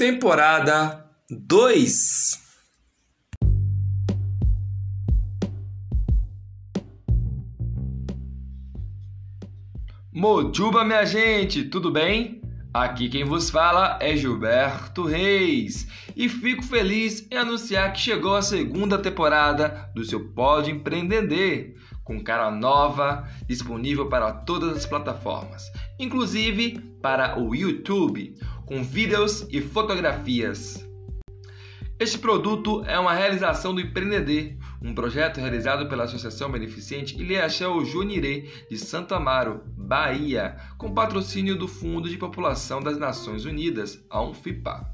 Temporada 2 Mojuba, minha gente, tudo bem? Aqui quem vos fala é Gilberto Reis. E fico feliz em anunciar que chegou a segunda temporada do seu Pode Empreender, com cara nova, disponível para todas as plataformas, inclusive para o YouTube, com vídeos e fotografias. Este produto é uma realização do Empreender, um projeto realizado pela Associação Beneficente Ilhéachel Junirê de Santo Amaro, Bahia, com patrocínio do Fundo de População das Nações Unidas, a UNFIPA.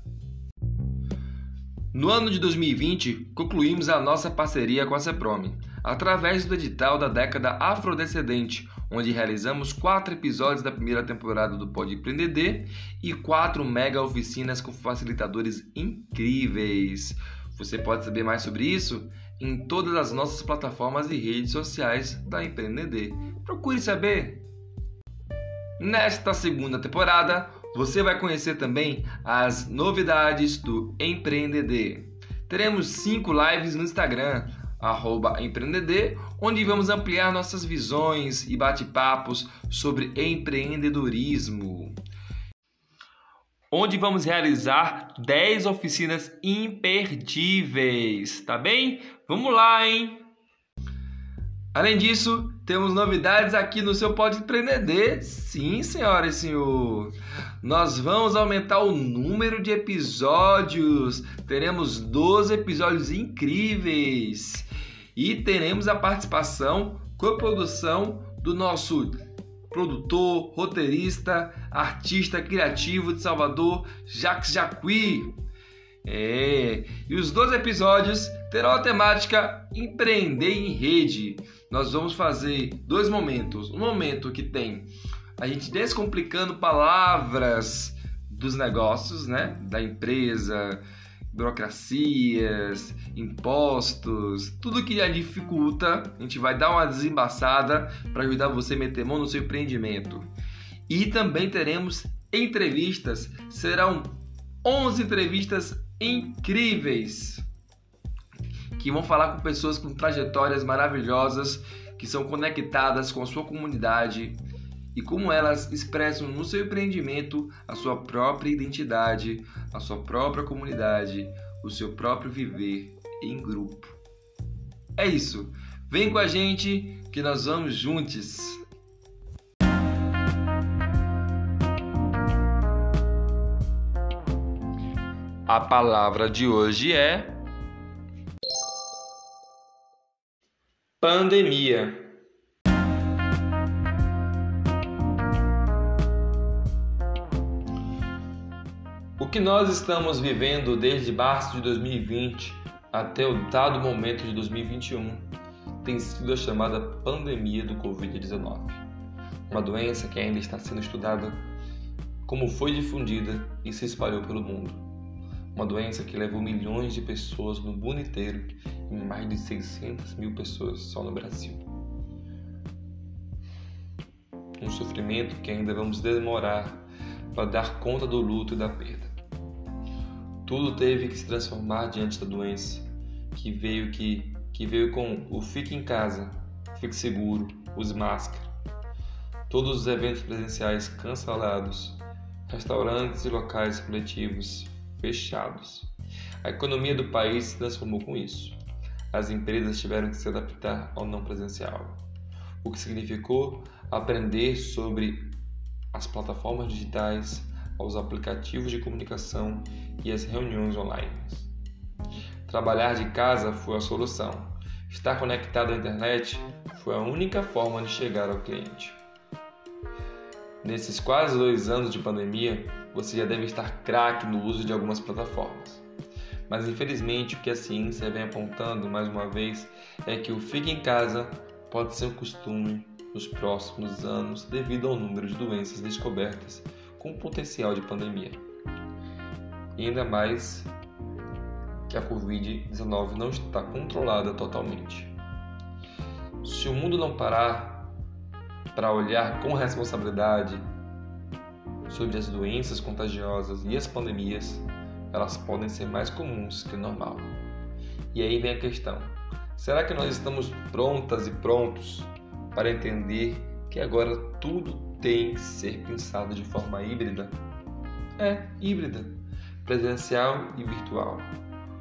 No ano de 2020, concluímos a nossa parceria com a CEPROME, através do edital da década afrodescendente, onde realizamos quatro episódios da primeira temporada do Pode Empreender e quatro mega oficinas com facilitadores incríveis. Você pode saber mais sobre isso em todas as nossas plataformas e redes sociais da Empreender. Procure saber! Nesta segunda temporada, você vai conhecer também as novidades do Empreender. Teremos cinco lives no Instagram, arroba Empreender, onde vamos ampliar nossas visões e bate-papos sobre empreendedorismo. Onde vamos realizar 10 oficinas imperdíveis, tá bem? Vamos lá, hein? Além disso, temos novidades aqui no seu Pode Empreender. Sim, senhora e senhor. Nós vamos aumentar o número de episódios. Teremos 12 episódios incríveis. E teremos a participação, coprodução do nosso produtor, roteirista, artista criativo de Salvador, Jacques Jacqui. É, e os 12 episódios terão a temática Empreender em Rede. Nós vamos fazer dois momentos. Um momento que tem a gente descomplicando palavras dos negócios, né? Da empresa, burocracias, impostos, tudo que lhe dificulta, a gente vai dar uma desembaçada para ajudar você a meter mão no seu empreendimento. E também teremos entrevistas, serão 11 entrevistas incríveis que vão falar com pessoas com trajetórias maravilhosas, que são conectadas com a sua comunidade e como elas expressam no seu empreendimento a sua própria identidade, a sua própria comunidade, o seu próprio viver em grupo. É isso. Vem com a gente que nós vamos juntos. A palavra de hoje é pandemia. Que nós estamos vivendo desde março de 2020 até o dado momento de 2021 tem sido a chamada pandemia do Covid-19, uma doença que ainda está sendo estudada como foi difundida e se espalhou pelo mundo. Uma doença que levou milhões de pessoas no mundo inteiro e mais de 600 mil pessoas só no Brasil. Um sofrimento que ainda vamos demorar para dar conta do luto e da perda. Tudo teve que se transformar diante da doença, que veio que, que veio com o fique em casa, fique seguro, use máscara. Todos os eventos presenciais cancelados, restaurantes e locais coletivos fechados. A economia do país se transformou com isso. As empresas tiveram que se adaptar ao não presencial, o que significou aprender sobre as plataformas digitais, aos aplicativos de comunicação e às reuniões online. Trabalhar de casa foi a solução. Estar conectado à internet foi a única forma de chegar ao cliente. Nesses quase dois anos de pandemia, você já deve estar craque no uso de algumas plataformas. Mas infelizmente o que a ciência vem apontando mais uma vez é que o fique em casa pode ser um costume nos próximos anos devido ao número de doenças descobertas com potencial de pandemia. E ainda mais que a Covid-19 não está controlada totalmente. Se o mundo não parar para olhar com responsabilidade sobre as doenças contagiosas e as pandemias, elas podem ser mais comuns que o normal. E aí vem a questão: será que nós estamos prontas e prontos para entender que agora tudo tem que ser pensado de forma híbrida? É, híbrida, presencial e virtual.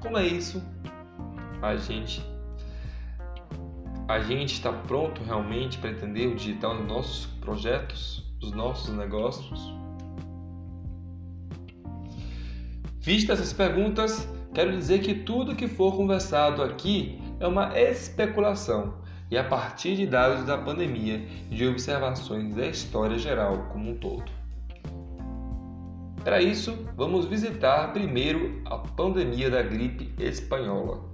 Como é isso? A gente a gente está pronto realmente para entender o digital nos nossos projetos, nos nossos negócios? Vistas essas perguntas, quero dizer que tudo que for conversado aqui é uma especulação e a partir de dados da pandemia e de observações da história geral como um todo. Para isso, vamos visitar primeiro a pandemia da gripe espanhola.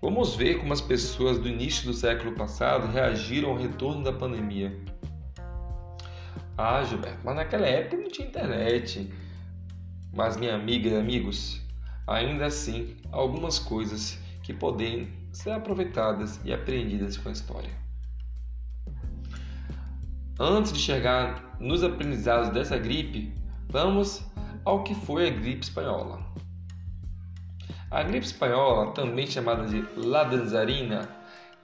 Vamos ver como as pessoas do início do século passado reagiram ao retorno da pandemia. Ah, Gilberto, mas naquela época não tinha internet, mas, minha amiga e amigos, ainda assim, algumas coisas que podem ser aproveitadas e aprendidas com a história. Antes de chegar nos aprendizados dessa gripe, vamos ao que foi a gripe espanhola. A gripe espanhola, também chamada de ladanzarina,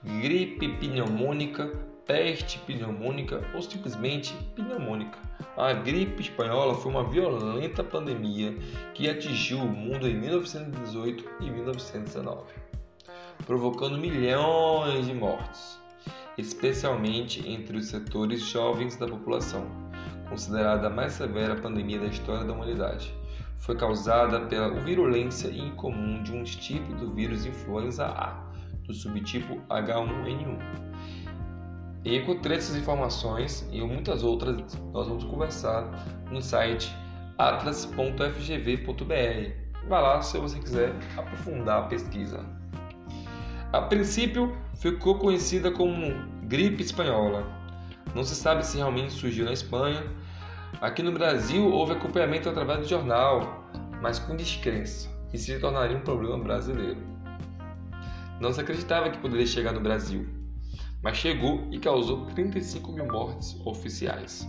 gripe pneumônica, peste pneumônica ou simplesmente pneumônica, a gripe espanhola foi uma violenta pandemia que atingiu o mundo em 1918 e 1919, provocando milhões de mortes, especialmente entre os setores jovens da população, considerada a mais severa pandemia da história da humanidade. Foi causada pela virulência incomum de um tipo do vírus influenza A, do subtipo H1N1 e encontrei essas informações e muitas outras nós vamos conversar no site atlas.fgv.br. Vá lá se você quiser aprofundar a pesquisa. A princípio ficou conhecida como gripe espanhola. Não se sabe se realmente surgiu na Espanha. Aqui no Brasil houve acompanhamento através do jornal, mas com descrença, que se tornaria um problema brasileiro. Não se acreditava que poderia chegar no Brasil mas chegou e causou 35 mil mortes oficiais.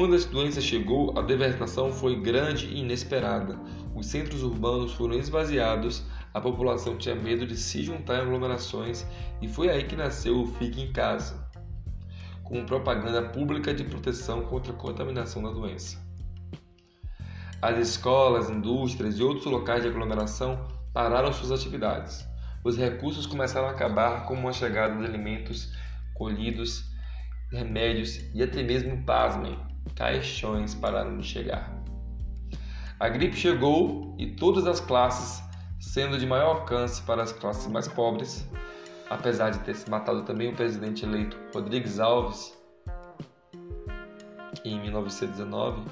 Quando a doença chegou, a devastação foi grande e inesperada. Os centros urbanos foram esvaziados, a população tinha medo de se juntar em aglomerações e foi aí que nasceu o Fique em Casa como propaganda pública de proteção contra a contaminação da doença. As escolas, indústrias e outros locais de aglomeração pararam suas atividades. Os recursos começaram a acabar, como a chegada de alimentos colhidos, remédios e até mesmo, pasmem, caixões pararam de chegar. A gripe chegou e todas as classes, sendo de maior alcance para as classes mais pobres, apesar de ter se matado também o presidente eleito Rodrigues Alves em 1919,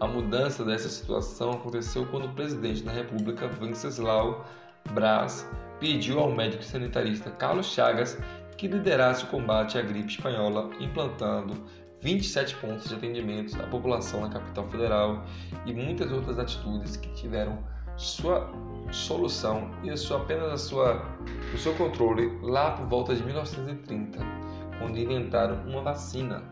a mudança dessa situação aconteceu quando o presidente da República, Venceslau Braz, pediu ao médico sanitarista Carlos Chagas que liderasse o combate à gripe espanhola, implantando 27 pontos de atendimento à população na capital federal e muitas outras atitudes que tiveram sua solução e a sua, apenas a sua, o seu controle lá por volta de 1930, quando inventaram uma vacina.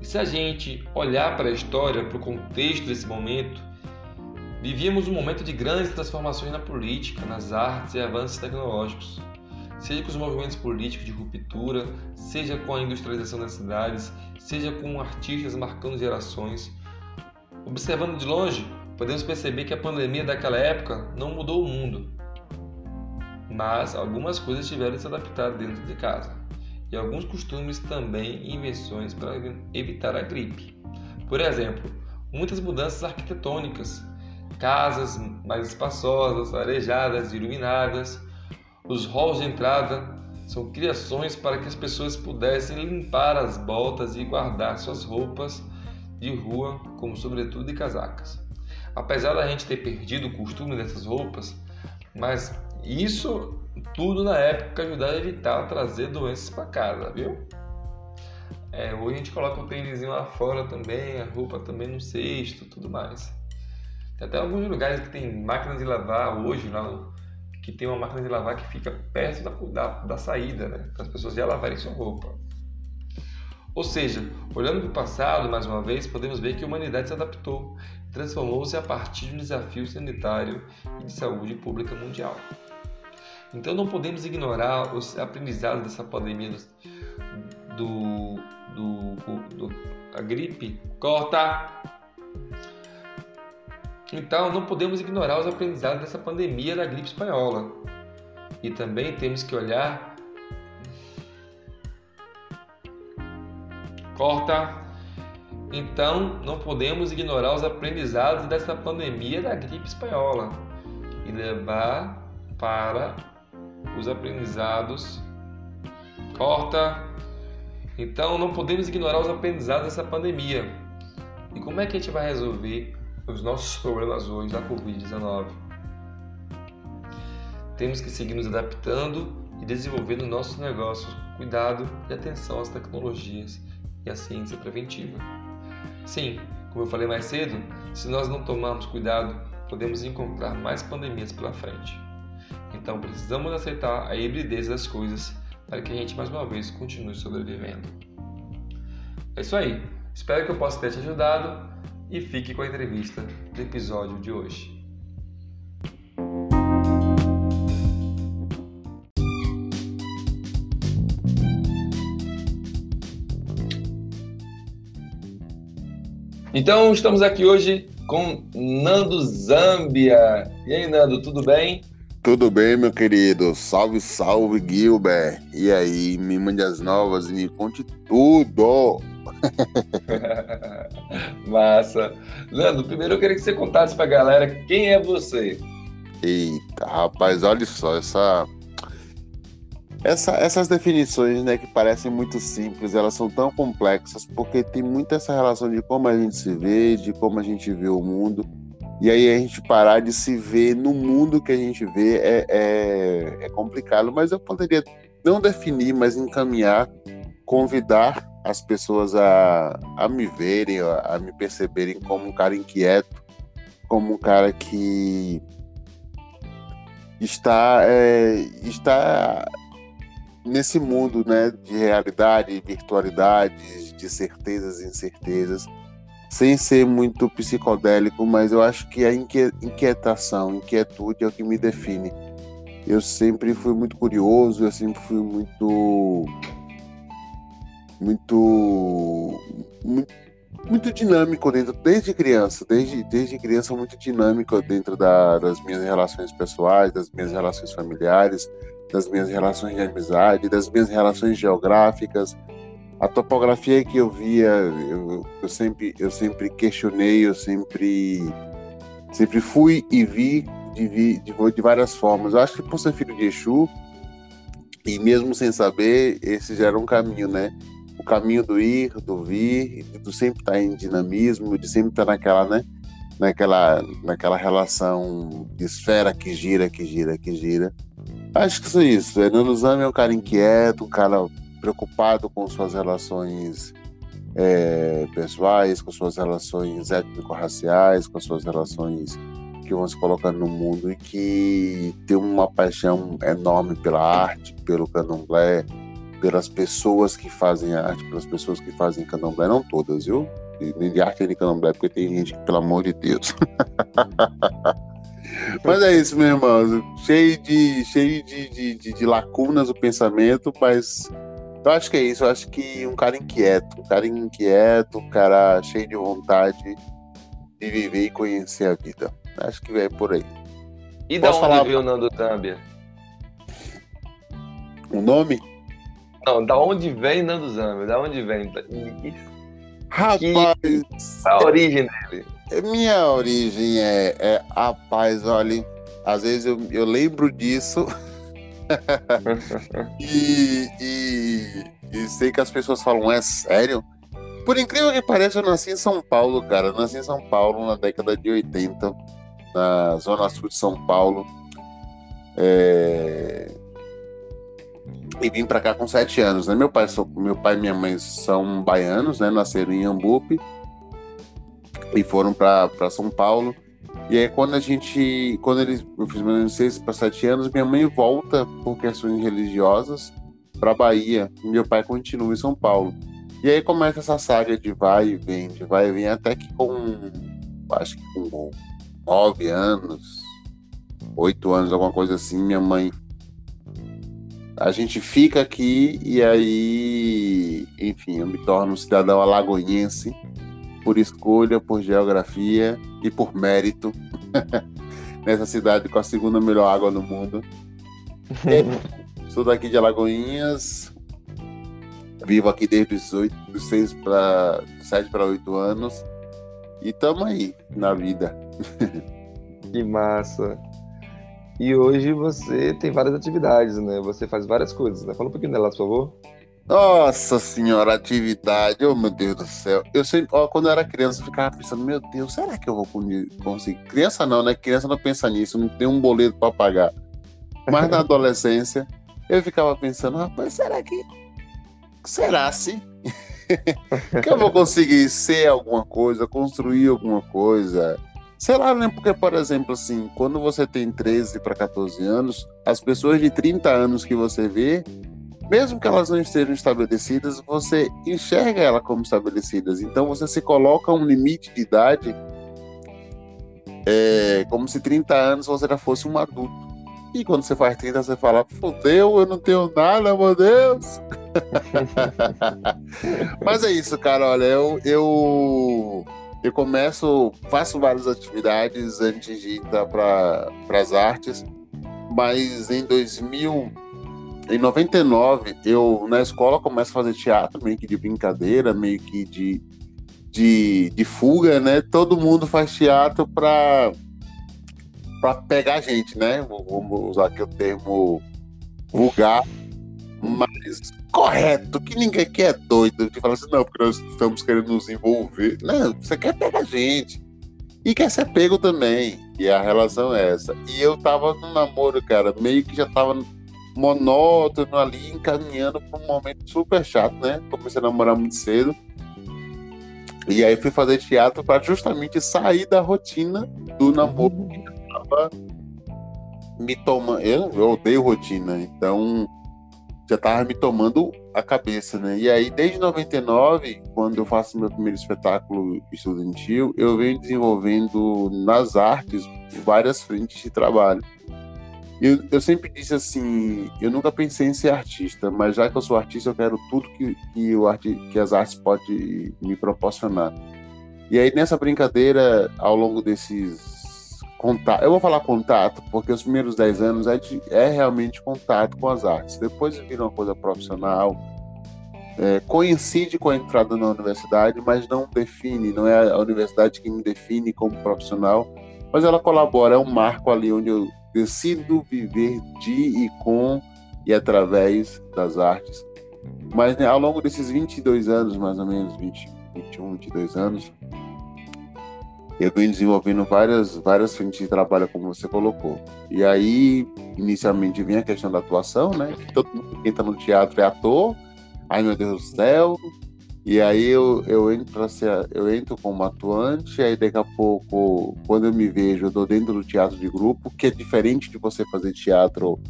E se a gente olhar para a história, para o contexto desse momento, vivíamos um momento de grandes transformações na política, nas artes e avanços tecnológicos. Seja com os movimentos políticos de ruptura, seja com a industrialização das cidades, seja com artistas marcando gerações. Observando de longe, podemos perceber que a pandemia daquela época não mudou o mundo, mas algumas coisas tiveram que se adaptar dentro de casa e alguns costumes também invenções para evitar a gripe. Por exemplo, muitas mudanças arquitetônicas, casas mais espaçosas, arejadas, iluminadas, os halls de entrada são criações para que as pessoas pudessem limpar as botas e guardar suas roupas de rua, como sobretudo e casacas apesar da gente ter perdido o costume dessas roupas, mas isso tudo na época ajudava a evitar trazer doenças para casa, viu? É, hoje a gente coloca o tênis lá fora também, a roupa também no cesto, tudo mais. Tem até alguns lugares que tem máquinas de lavar hoje lá que tem uma máquina de lavar que fica perto da, da, da saída, né? Para as pessoas já lavarem sua roupa. Ou seja, olhando para o passado, mais uma vez, podemos ver que a humanidade se adaptou transformou-se a partir de um desafio sanitário e de saúde pública mundial. Então não podemos ignorar os aprendizados dessa pandemia do, do, do, do gripe. Corta! Então, não podemos ignorar os aprendizados dessa pandemia da gripe espanhola. E também temos que olhar. Corta! Então, não podemos ignorar os aprendizados dessa pandemia da gripe espanhola e levar para os aprendizados. Corta! Então, não podemos ignorar os aprendizados dessa pandemia. E como é que a gente vai resolver os nossos problemas hoje da Covid-19. Temos que seguir nos adaptando e desenvolvendo nossos negócios com cuidado e atenção às tecnologias e à ciência preventiva. Sim, como eu falei mais cedo, se nós não tomarmos cuidado, podemos encontrar mais pandemias pela frente. Então precisamos aceitar a hibridez das coisas para que a gente mais uma vez continue sobrevivendo. É isso aí. Espero que eu possa ter te ajudado e fique com a entrevista do episódio de hoje. Então, estamos aqui hoje com Nando Zambia. E aí, Nando, tudo bem? Tudo bem, meu querido. Salve, salve, Gilbert. E aí, me mande as novas e me conte tudo. Massa. Nando, primeiro eu queria que você contasse pra galera quem é você. Eita, rapaz, olha só, essa, essa, essas definições, né, que parecem muito simples, elas são tão complexas porque tem muito essa relação de como a gente se vê, de como a gente vê o mundo. E aí a gente parar de se ver no mundo que a gente vê é, é, é complicado, mas eu poderia não definir, mas encaminhar, convidar as pessoas a, a me verem, a, me perceberem como um cara inquieto, como um cara que está, é, está nesse mundo né, de realidade, virtualidade, de certezas e incertezas, sem ser muito psicodélico, mas eu acho que a inquietação, inquietude é o que me define. Eu sempre fui muito curioso, eu sempre fui muito muito, muito, muito dinâmico dentro, desde criança, desde, desde criança muito dinâmico dentro da, das minhas relações pessoais, das minhas relações familiares, das minhas relações de amizade, das minhas relações geográficas. A topografia que eu via, eu, eu sempre, eu sempre questionei, eu sempre, sempre fui e vi de, de, de várias formas. Eu acho que por ser filho de Exu, e mesmo sem saber, esse já era um caminho, né? O caminho do ir, do vir, do sempre estar em dinamismo, de sempre estar naquela, né? Naquela, naquela relação de esfera que gira, que gira, que gira. Acho que isso é isso. Fernando Zami é um cara inquieto, um cara preocupado com suas relações é, pessoais, com suas relações étnico-raciais, com suas relações que vão se colocando no mundo e que tem uma paixão enorme pela arte, pelo candomblé, pelas pessoas que fazem arte, pelas pessoas que fazem candomblé, não todas, viu? Nem de arte nem de candomblé, porque tem gente que, pelo amor de Deus. mas é isso, meu irmão. Cheio de, cheio de, de, de, de lacunas o pensamento, mas eu acho que é isso. Eu acho que um cara inquieto, um cara inquieto, um cara cheio de vontade de viver e conhecer a vida. Acho que vai por aí. E da onde falar... veio o Nando Zambia? O nome? Não, da onde vem Nando Zambia? Da onde vem? Rapaz. Que... A origem dele. É, minha origem é, é rapaz, olha, às vezes eu, eu lembro disso. e, e, e, sei que as pessoas falam, é sério? Por incrível que pareça, eu nasci em São Paulo, cara. Eu nasci em São Paulo na década de 80, na zona sul de São Paulo. É e vim para cá com sete anos. Né? Meu, pai, meu pai e minha mãe são baianos, né? nasceram em Ambupe e foram para São Paulo. E aí quando a gente, quando eles, eu fiz meus 6 para 7 anos, minha mãe volta por questões religiosas para Bahia, e meu pai continua em São Paulo. E aí começa essa saga de vai e vem, de vai e vem, até que com, acho que com 9 anos, 8 anos, alguma coisa assim, minha mãe a gente fica aqui e aí, enfim, eu me torno um cidadão alagoense por escolha, por geografia e por mérito nessa cidade com a segunda melhor água do mundo. sou daqui de Alagoinhas, vivo aqui desde os, 8, dos 6 para 7 para 8 anos e estamos aí na vida. que massa! E hoje você tem várias atividades, né? Você faz várias coisas, né? Fala um pouquinho delas, por favor. Nossa senhora, atividade, oh meu Deus do céu. Eu sempre, ó, quando eu era criança, eu ficava pensando, meu Deus, será que eu vou conseguir? Criança não, né? Criança não pensa nisso, não tem um boleto para pagar. Mas na adolescência, eu ficava pensando, rapaz, será que. Será se? que eu vou conseguir ser alguma coisa, construir alguma coisa, Sei lá, né? Porque, por exemplo, assim, quando você tem 13 para 14 anos, as pessoas de 30 anos que você vê, mesmo que elas não estejam estabelecidas, você enxerga ela como estabelecidas. Então você se coloca um limite de idade é, como se 30 anos você já fosse um adulto. E quando você faz 30, você fala, fodeu, eu não tenho nada, meu Deus. Mas é isso, cara, olha, eu, eu eu começo, faço várias atividades antes de ir para as artes, mas em 2000, em 99, eu na escola começo a fazer teatro, meio que de brincadeira, meio que de, de, de fuga, né? Todo mundo faz teatro para para pegar a gente, né? Vamos usar aqui o termo vulgar, mas correto, que ninguém aqui é doido de falar assim, não, porque nós estamos querendo nos envolver. Não, você quer pegar gente. E quer ser pego também. E a relação é essa. E eu tava num namoro, cara, meio que já tava monótono ali, encaminhando para um momento super chato, né? Comecei a namorar muito cedo. E aí fui fazer teatro para justamente sair da rotina do namoro que tava me tomando. Eu, eu odeio rotina, então já tava me tomando a cabeça, né? E aí, desde 99, quando eu faço meu primeiro espetáculo estudantil, eu venho desenvolvendo nas artes várias frentes de trabalho. Eu, eu sempre disse assim, eu nunca pensei em ser artista, mas já que eu sou artista, eu quero tudo que, que, o arte, que as artes podem me proporcionar. E aí, nessa brincadeira, ao longo desses contato. Eu vou falar contato, porque os primeiros 10 anos é, de, é realmente contato com as artes. Depois vira uma coisa profissional. É, coincide com a entrada na universidade, mas não define, não é a universidade que me define como profissional, mas ela colabora, é um marco ali onde eu decido viver de e com e através das artes. Mas né, ao longo desses 22 anos, mais ou menos, 20, 21, 22 anos, eu venho desenvolvendo várias, várias frentes de trabalho, como você colocou. E aí, inicialmente, vem a questão da atuação, né? Que todo mundo que entra no teatro é ator. Ai, meu Deus do céu. E aí eu, eu, entro ser, eu entro como atuante, aí daqui a pouco, quando eu me vejo, eu tô dentro do teatro de grupo, que é diferente de você fazer teatro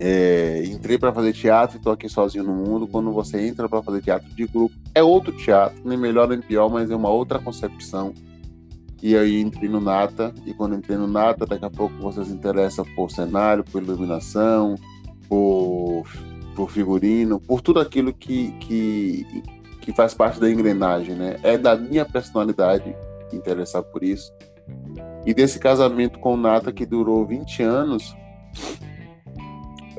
é, entrei para fazer teatro e estou aqui sozinho no mundo. Quando você entra para fazer teatro de grupo, é outro teatro, nem melhor nem pior, mas é uma outra concepção. E aí entrei no Nata, e quando entrei no Nata, daqui a pouco você se interessa por cenário, por iluminação, por, por figurino, por tudo aquilo que, que, que faz parte da engrenagem, né? É da minha personalidade interessar por isso. E desse casamento com o Nata, que durou 20 anos,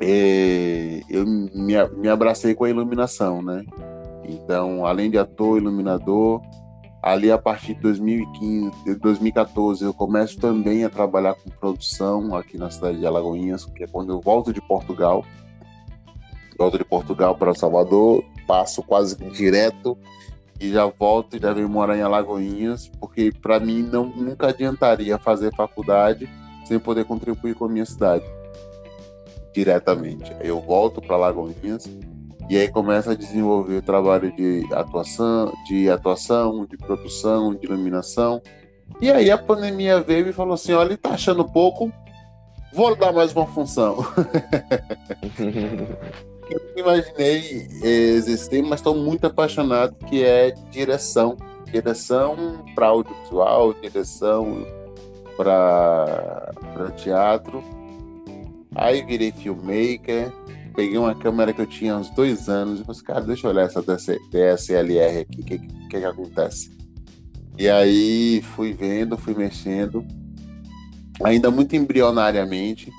é, eu me, me abracei com a iluminação, né? Então, além de ator, iluminador, ali a partir de 2015, 2014, eu começo também a trabalhar com produção aqui na cidade de Alagoinhas, que é quando eu volto de Portugal. Volto de Portugal para Salvador, passo quase direto e já volto e já venho morar em Alagoinhas, porque para mim não nunca adiantaria fazer faculdade sem poder contribuir com a minha cidade diretamente. Eu volto para Lagoinhas e aí começa a desenvolver o trabalho de atuação, de atuação, de produção, de iluminação. E aí a pandemia veio e falou assim: olha, ele tá achando pouco, vou dar mais uma função. Eu imaginei existir, mas estou muito apaixonado que é direção. Direção para audiovisual, direção para teatro. Aí virei filmmaker, peguei uma câmera que eu tinha uns dois anos e falei, assim, cara, deixa eu olhar essa DSLR aqui, o que, que, que acontece? E aí fui vendo, fui mexendo, ainda muito embrionariamente,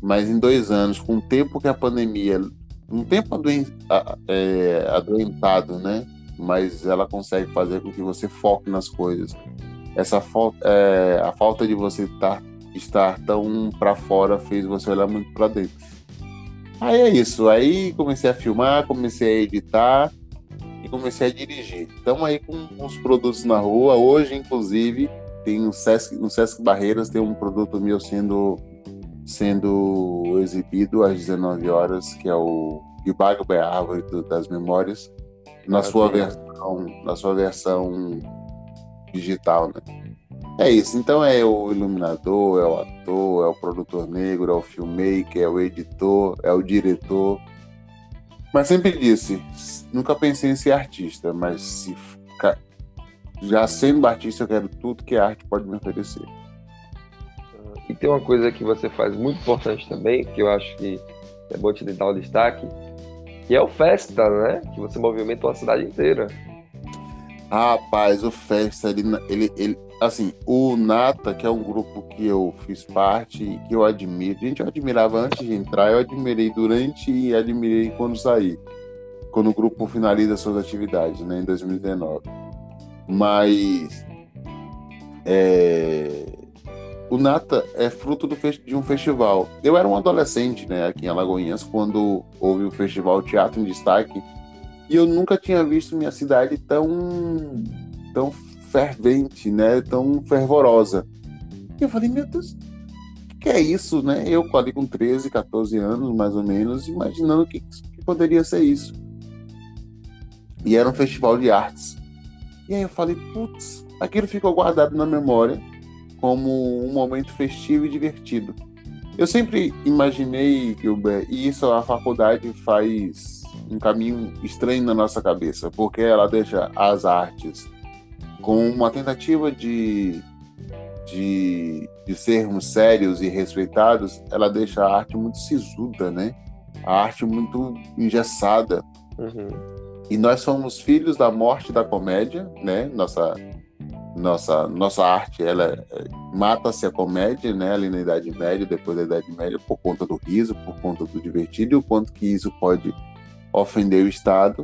mas em dois anos, com o tempo que a pandemia, um tempo é, adoentado, né? Mas ela consegue fazer com que você foque nas coisas. Essa é, a falta de você estar, estar tão para fora fez você olhar muito para dentro. Aí é isso. Aí comecei a filmar, comecei a editar e comecei a dirigir. Estamos aí com os produtos na rua. Hoje, inclusive, tem no Sesc, no Sesc Barreiras tem um produto meu sendo sendo exibido às 19 horas, que é o Ibago é Árvore das Memórias, na sua versão, na sua versão digital, né? É isso. Então é o iluminador, é o ator, é o produtor negro, é o filmmaker, é o editor, é o diretor. Mas sempre disse, nunca pensei em ser artista, mas se já sendo artista eu quero tudo que a arte pode me oferecer. E tem uma coisa que você faz muito importante também, que eu acho que é bom te dar o destaque, que é o Festa, né? Que você movimentou a cidade inteira. Rapaz, o Festa, ele, ele, ele, assim, o Nata, que é um grupo que eu fiz parte que eu admiro, gente, eu admirava antes de entrar, eu admirei durante e admirei quando saí, quando o grupo finaliza suas atividades, né, em 2019. Mas é, o Nata é fruto de um festival. Eu era um adolescente, né, aqui em Alagoinhas, quando houve o festival Teatro em Destaque, e eu nunca tinha visto minha cidade tão tão fervente, né? Tão fervorosa. E eu falei, meu Deus, o que é isso, né? Eu ali com 13, 14 anos, mais ou menos, imaginando que, que poderia ser isso. E era um festival de artes. E aí eu falei, putz, aquilo ficou guardado na memória como um momento festivo e divertido. Eu sempre imaginei, Gilbert, e isso a faculdade faz um caminho estranho na nossa cabeça, porque ela deixa as artes com uma tentativa de, de, de sermos sérios e respeitados, ela deixa a arte muito sisuda, né? A arte muito engessada. Uhum. E nós somos filhos da morte da comédia, né? Nossa nossa nossa arte ela é, mata-se a comédia né ali na idade média depois da idade média por conta do riso por conta do divertido e o quanto que isso pode ofender o estado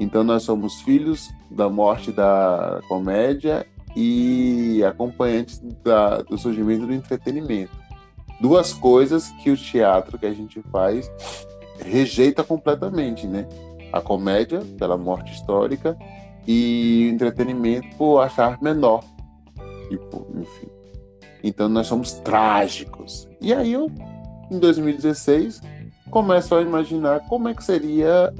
então nós somos filhos da morte da comédia e acompanhantes da, do surgimento do entretenimento. Duas coisas que o teatro que a gente faz rejeita completamente, né? A comédia pela morte histórica e o entretenimento por achar menor. Tipo, enfim. Então nós somos trágicos. E aí eu, em 2016, começo a imaginar como é que seria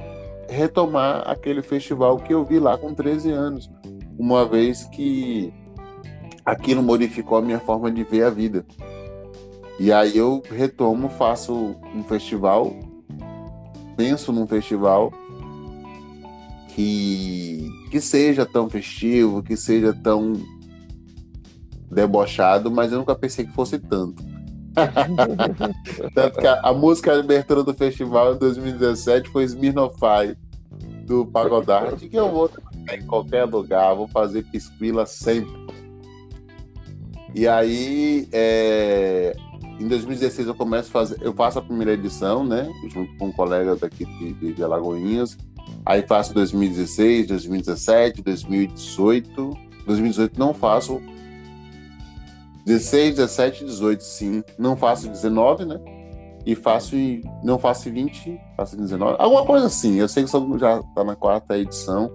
retomar aquele festival que eu vi lá com 13 anos, uma vez que aquilo modificou a minha forma de ver a vida. E aí eu retomo, faço um festival, penso num festival que, que seja tão festivo, que seja tão debochado, mas eu nunca pensei que fosse tanto. Tanto que a, a, música de abertura do festival em 2017 foi Smirnofy, do Pagodarte, que eu vou em qualquer lugar, vou fazer pisquila sempre. E aí, é, em 2016 eu começo a fazer, eu faço a primeira edição, né, junto com um colega daqui de, de, de Alagoinhas. Aí faço 2016, 2017, 2018. 2018 não faço 16, 17, 18, sim. Não faço 19, né? E faço não faço 20, faço 19. Alguma coisa assim. Eu sei que já está na quarta edição.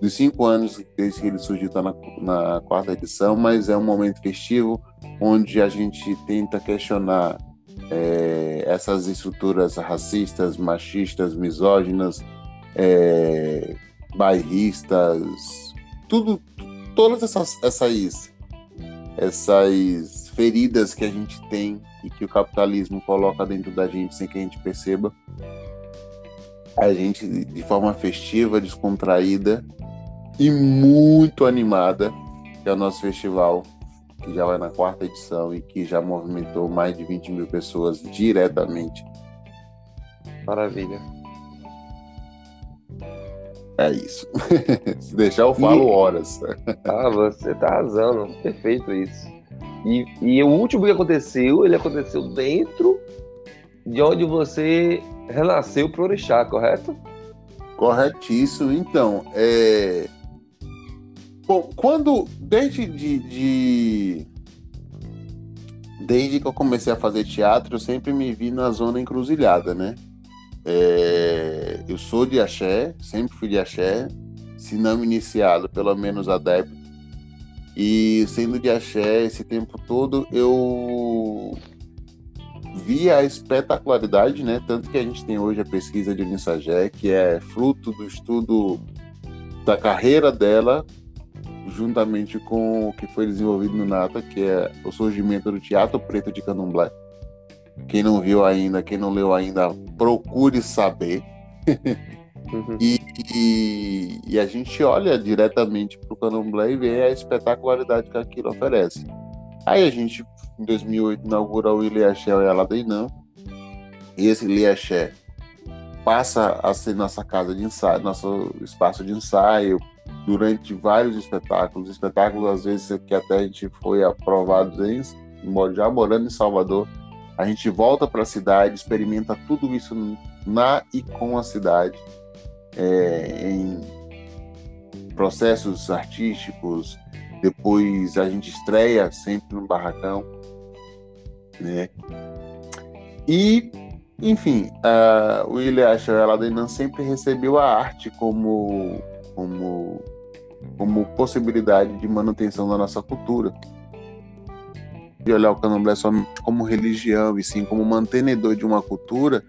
Dos cinco anos desde que ele surgiu, está na, na quarta edição, mas é um momento festivo onde a gente tenta questionar é, essas estruturas racistas, machistas, misóginas, é, bairristas, tudo, todas essas, essas essas feridas que a gente tem e que o capitalismo coloca dentro da gente sem que a gente perceba. A gente, de forma festiva, descontraída e muito animada, que é o nosso festival, que já vai na quarta edição e que já movimentou mais de 20 mil pessoas diretamente. Maravilha. É isso. Se deixar, eu falo e... horas. Ah, você tá arrasando. Perfeito isso. E, e o último que aconteceu, ele aconteceu dentro de onde você renasceu pro Orixá, correto? Corretíssimo. Então, é... Bom, quando... Desde de, de... Desde que eu comecei a fazer teatro, eu sempre me vi na zona encruzilhada, né? É, eu sou de axé, sempre fui de axé, se não iniciado, pelo menos adepto. E sendo de axé esse tempo todo, eu vi a espetacularidade, né? Tanto que a gente tem hoje a pesquisa de Unisagé, que é fruto do estudo da carreira dela, juntamente com o que foi desenvolvido no Nata, que é o surgimento do Teatro Preto de Candomblé. Quem não viu ainda, quem não leu ainda, procure saber. Uhum. E, e, e, a gente olha diretamente para o candomblé e vê a espetacularidade que aquilo oferece. Aí a gente, em 2008, inaugura o Iliaxé e Aladeinã. E esse Iliaxé passa a ser nossa casa de ensaio, nosso espaço de ensaio durante vários espetáculos. Espetáculos, às vezes, que até a gente foi aprovado em, já morando em Salvador a gente volta para a cidade, experimenta tudo isso na e com a cidade, é, em processos artísticos. Depois a gente estreia sempre no barracão, né? E, enfim, uh, o Ilha Shaweladenan sempre recebeu a arte como, como, como possibilidade de manutenção da nossa cultura de olhar o candomblé somente como religião e sim como mantenedor de uma cultura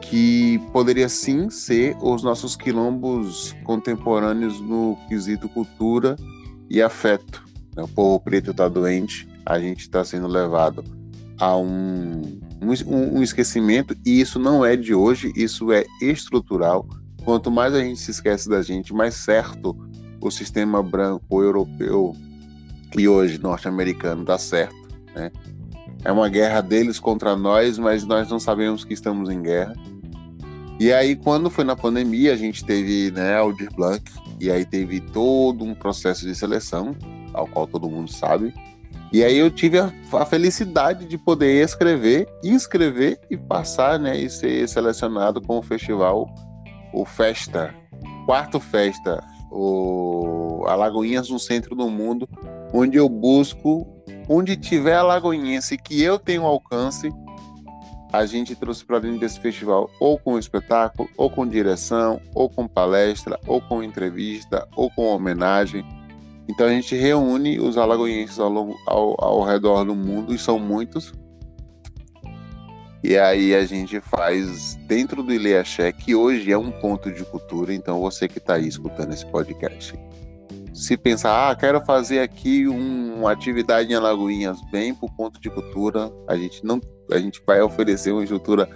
que poderia sim ser os nossos quilombos contemporâneos no quesito cultura e afeto. Né? O povo preto está doente, a gente está sendo levado a um, um, um esquecimento e isso não é de hoje, isso é estrutural. Quanto mais a gente se esquece da gente, mais certo o sistema branco europeu e hoje norte-americano dá certo. Né? É uma guerra deles contra nós, mas nós não sabemos que estamos em guerra. E aí, quando foi na pandemia, a gente teve né, Aldir Blanc, e aí teve todo um processo de seleção, ao qual todo mundo sabe. E aí eu tive a, a felicidade de poder escrever, inscrever e passar, né, e ser selecionado com o festival, o Festa, quarto Festa, o Alagoinhas no Centro do Mundo, onde eu busco onde tiver a Lagoinhense que eu tenho alcance, a gente trouxe para dentro desse festival ou com espetáculo, ou com direção, ou com palestra, ou com entrevista, ou com homenagem. Então a gente reúne os alagoenses ao, longo, ao, ao redor do mundo, e são muitos. E aí a gente faz dentro do Ileaxé, que hoje é um ponto de cultura, então você que está aí escutando esse podcast se pensar, ah, quero fazer aqui um, uma atividade em Alagoinhas, bem por ponto de cultura, a gente não, a gente vai oferecer uma estrutura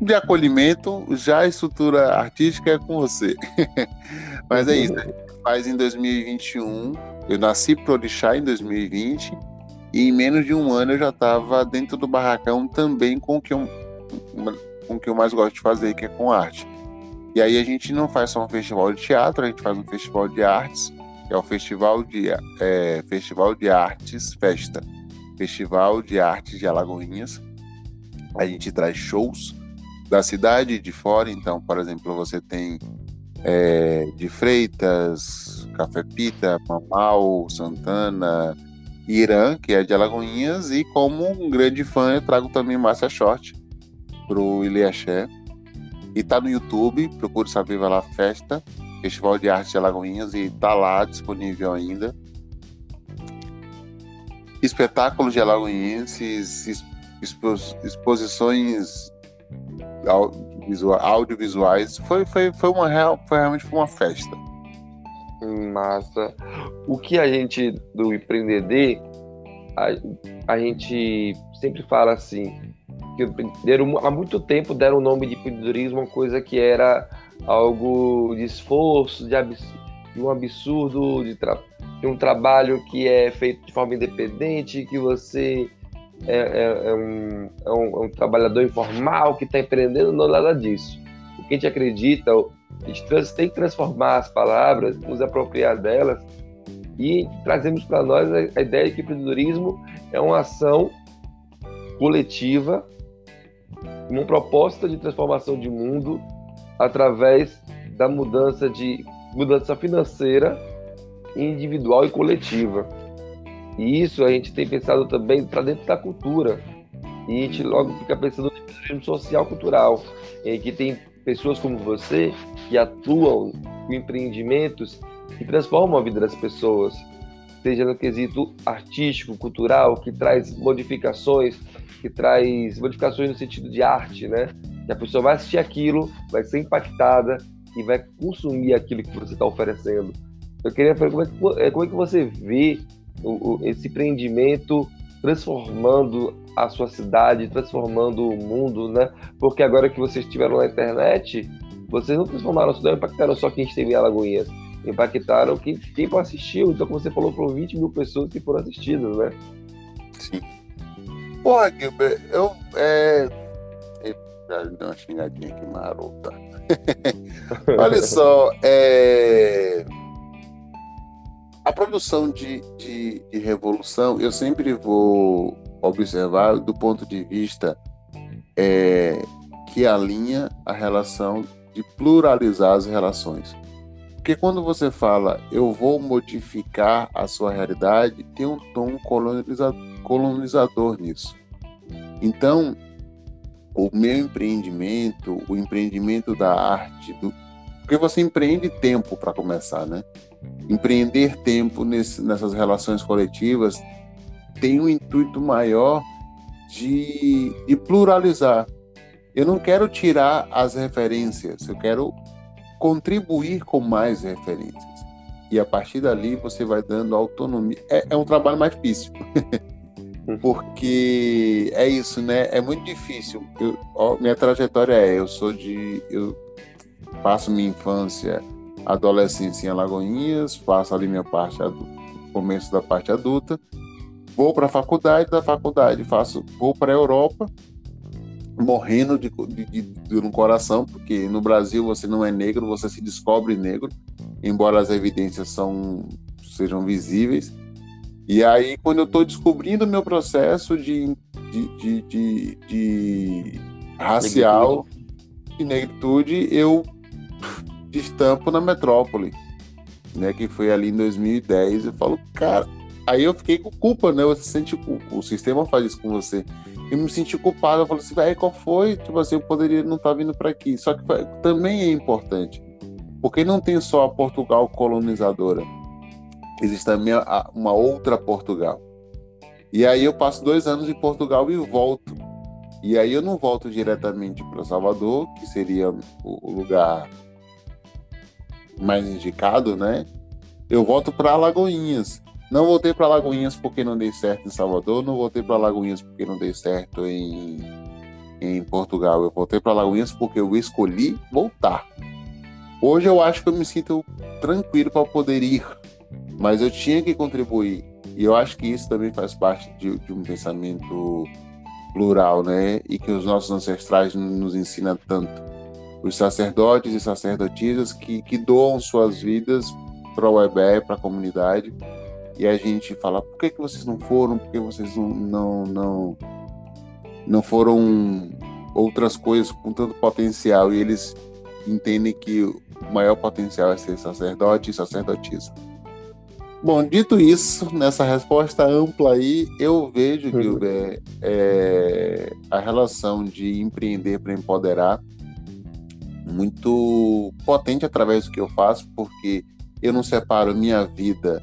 de acolhimento, já a estrutura artística é com você. Mas é isso, a gente faz em 2021. Eu nasci pro Orixá em 2020 e em menos de um ano eu já estava dentro do barracão também com o que eu, com o que eu mais gosto de fazer, que é com arte. E aí a gente não faz só um festival de teatro, a gente faz um festival de artes é o Festival de, é, Festival de Artes Festa, Festival de Artes de Alagoinhas. A gente traz shows da cidade e de fora, então, por exemplo, você tem é, de Freitas, Café Pita, Mamal, Santana, Irã, que é de Alagoinhas, e como um grande fã, eu trago também Márcia Short pro Iliaxé. E tá no YouTube, procure saber, vai lá, Festa Festival de Arte de Alagoinhas e está lá disponível ainda. Espetáculos de alagoenses, exposições audiovisuais. Foi, foi, foi, uma real, foi realmente uma festa. Massa. O que a gente do empreender a, a gente sempre fala assim, que deram, há muito tempo deram o nome de empreendedorismo uma coisa que era algo de esforço, de, abs, de um absurdo, de, de, um trabalho que é feito de forma independente, que você é, é, é, um, é um, é um, trabalhador informal que está empreendendo, não nada disso. O que a gente acredita, a gente tem que transformar as palavras, nos apropriar delas e trazemos para nós a, ideia de que o empreendedorismo é uma ação coletiva, uma proposta de transformação de mundo através da mudança de mudança financeira, individual e coletiva. E isso a gente tem pensado também para dentro da cultura. E a gente logo fica pensando no empreendedorismo social cultural, em que tem pessoas como você que atuam com empreendimentos que transformam a vida das pessoas, seja no quesito artístico, cultural, que traz modificações, que traz modificações no sentido de arte, né? Que a pessoa vai assistir aquilo, vai ser impactada e vai consumir aquilo que você está oferecendo. Eu queria perguntar como é, como é que você vê o, o, esse empreendimento transformando a sua cidade, transformando o mundo, né? Porque agora que vocês estiveram na internet, vocês não transformaram, não impactaram só quem esteve em Alagoinhas, impactaram quem, quem assistiu. Então, como você falou, foram 20 mil pessoas que foram assistidas, né? Sim. Porra, Gilbert, eu. É... Deu uma xingadinha aqui marota. Olha só, é a produção de, de, de, revolução, eu sempre vou observar do ponto de vista é, que alinha a relação de pluralizar as relações. Porque quando você fala eu vou modificar a sua realidade, tem um tom colonizador, colonizador nisso. Então, o meu empreendimento, o empreendimento da arte, do, porque você empreende tempo para começar, né? empreender tempo nesse, nessas relações coletivas tem um intuito maior de, de pluralizar. Eu não quero tirar as referências, eu quero contribuir com mais referências. E a partir dali você vai dando autonomia. É, é um trabalho mais difícil. Porque é isso, né? É muito difícil. Eu, ó, minha trajetória é: eu sou de. Eu passo minha infância adolescência em Alagoinhas, faço ali minha parte começo da parte adulta, vou para a faculdade, da faculdade faço vou para a Europa, morrendo de, de, de no coração, porque no Brasil você não é negro, você se descobre negro, embora as evidências são sejam visíveis. E aí, quando eu estou descobrindo o meu processo de, de, de, de, de racial, de negritude, eu estampo na metrópole, né? Que foi ali em 2010. Eu falo, cara, aí eu fiquei com culpa, né? Você sente o sistema faz isso com você. Eu me senti culpado, eu falei assim, velho, qual foi? Tipo assim, eu poderia não estar tá vindo para aqui. Só que também é importante, porque não tem só a Portugal colonizadora, existe também uma outra Portugal. E aí eu passo dois anos em Portugal e volto. E aí eu não volto diretamente para Salvador, que seria o lugar mais indicado, né? Eu volto para Alagoinhas. Não voltei para Alagoinhas porque não dei certo em Salvador, não voltei para Alagoinhas porque não dei certo em, em Portugal. Eu voltei para Alagoinhas porque eu escolhi voltar. Hoje eu acho que eu me sinto tranquilo para poder ir, mas eu tinha que contribuir. E eu acho que isso também faz parte de, de um pensamento plural, né? E que os nossos ancestrais nos ensinam tanto os sacerdotes e sacerdotisas que, que doam suas vidas para o EBE, para a comunidade. E a gente fala, por que, que vocês não foram? Por que vocês não, não, não, não foram outras coisas com tanto potencial? E eles entendem que o maior potencial é ser sacerdote e sacerdotisa. Bom, dito isso, nessa resposta ampla aí, eu vejo, uhum. Gilbert, é, a relação de empreender para empoderar muito potente através do que eu faço, porque eu não separo minha vida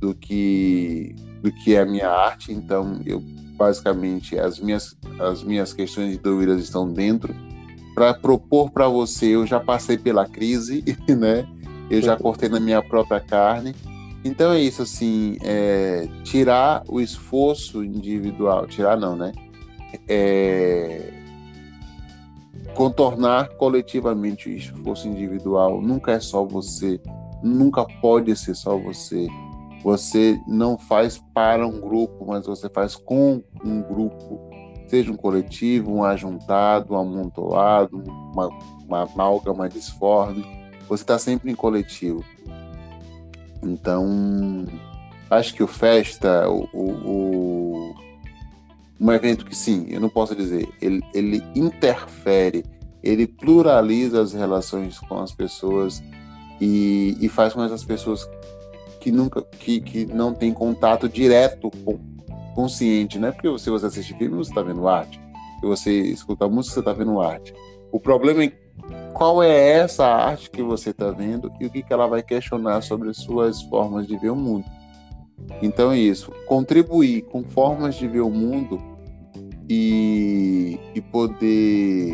do que do que é a minha arte, então eu basicamente as minhas as minhas questões de dúvidas estão dentro para propor para você, eu já passei pela crise, né? Eu já cortei na minha própria carne Então é isso, assim, é, tirar o esforço individual, tirar não, né? É, contornar coletivamente o esforço individual. Nunca é só você, nunca pode ser só você. Você não faz para um grupo, mas você faz com um grupo, seja um coletivo, um ajuntado, um amontoado, uma, uma amálgama disforme. Você está sempre em coletivo. Então, acho que o Festa, o, o, o, um evento que sim, eu não posso dizer, ele, ele interfere, ele pluraliza as relações com as pessoas e, e faz com essas pessoas que nunca, que, que não têm contato direto com consciente, né? Porque se você assiste filme, você está vendo arte. Se você escuta música, você está vendo arte. O problema é qual é essa arte que você está vendo e o que, que ela vai questionar sobre suas formas de ver o mundo. Então é isso, contribuir com formas de ver o mundo e, e poder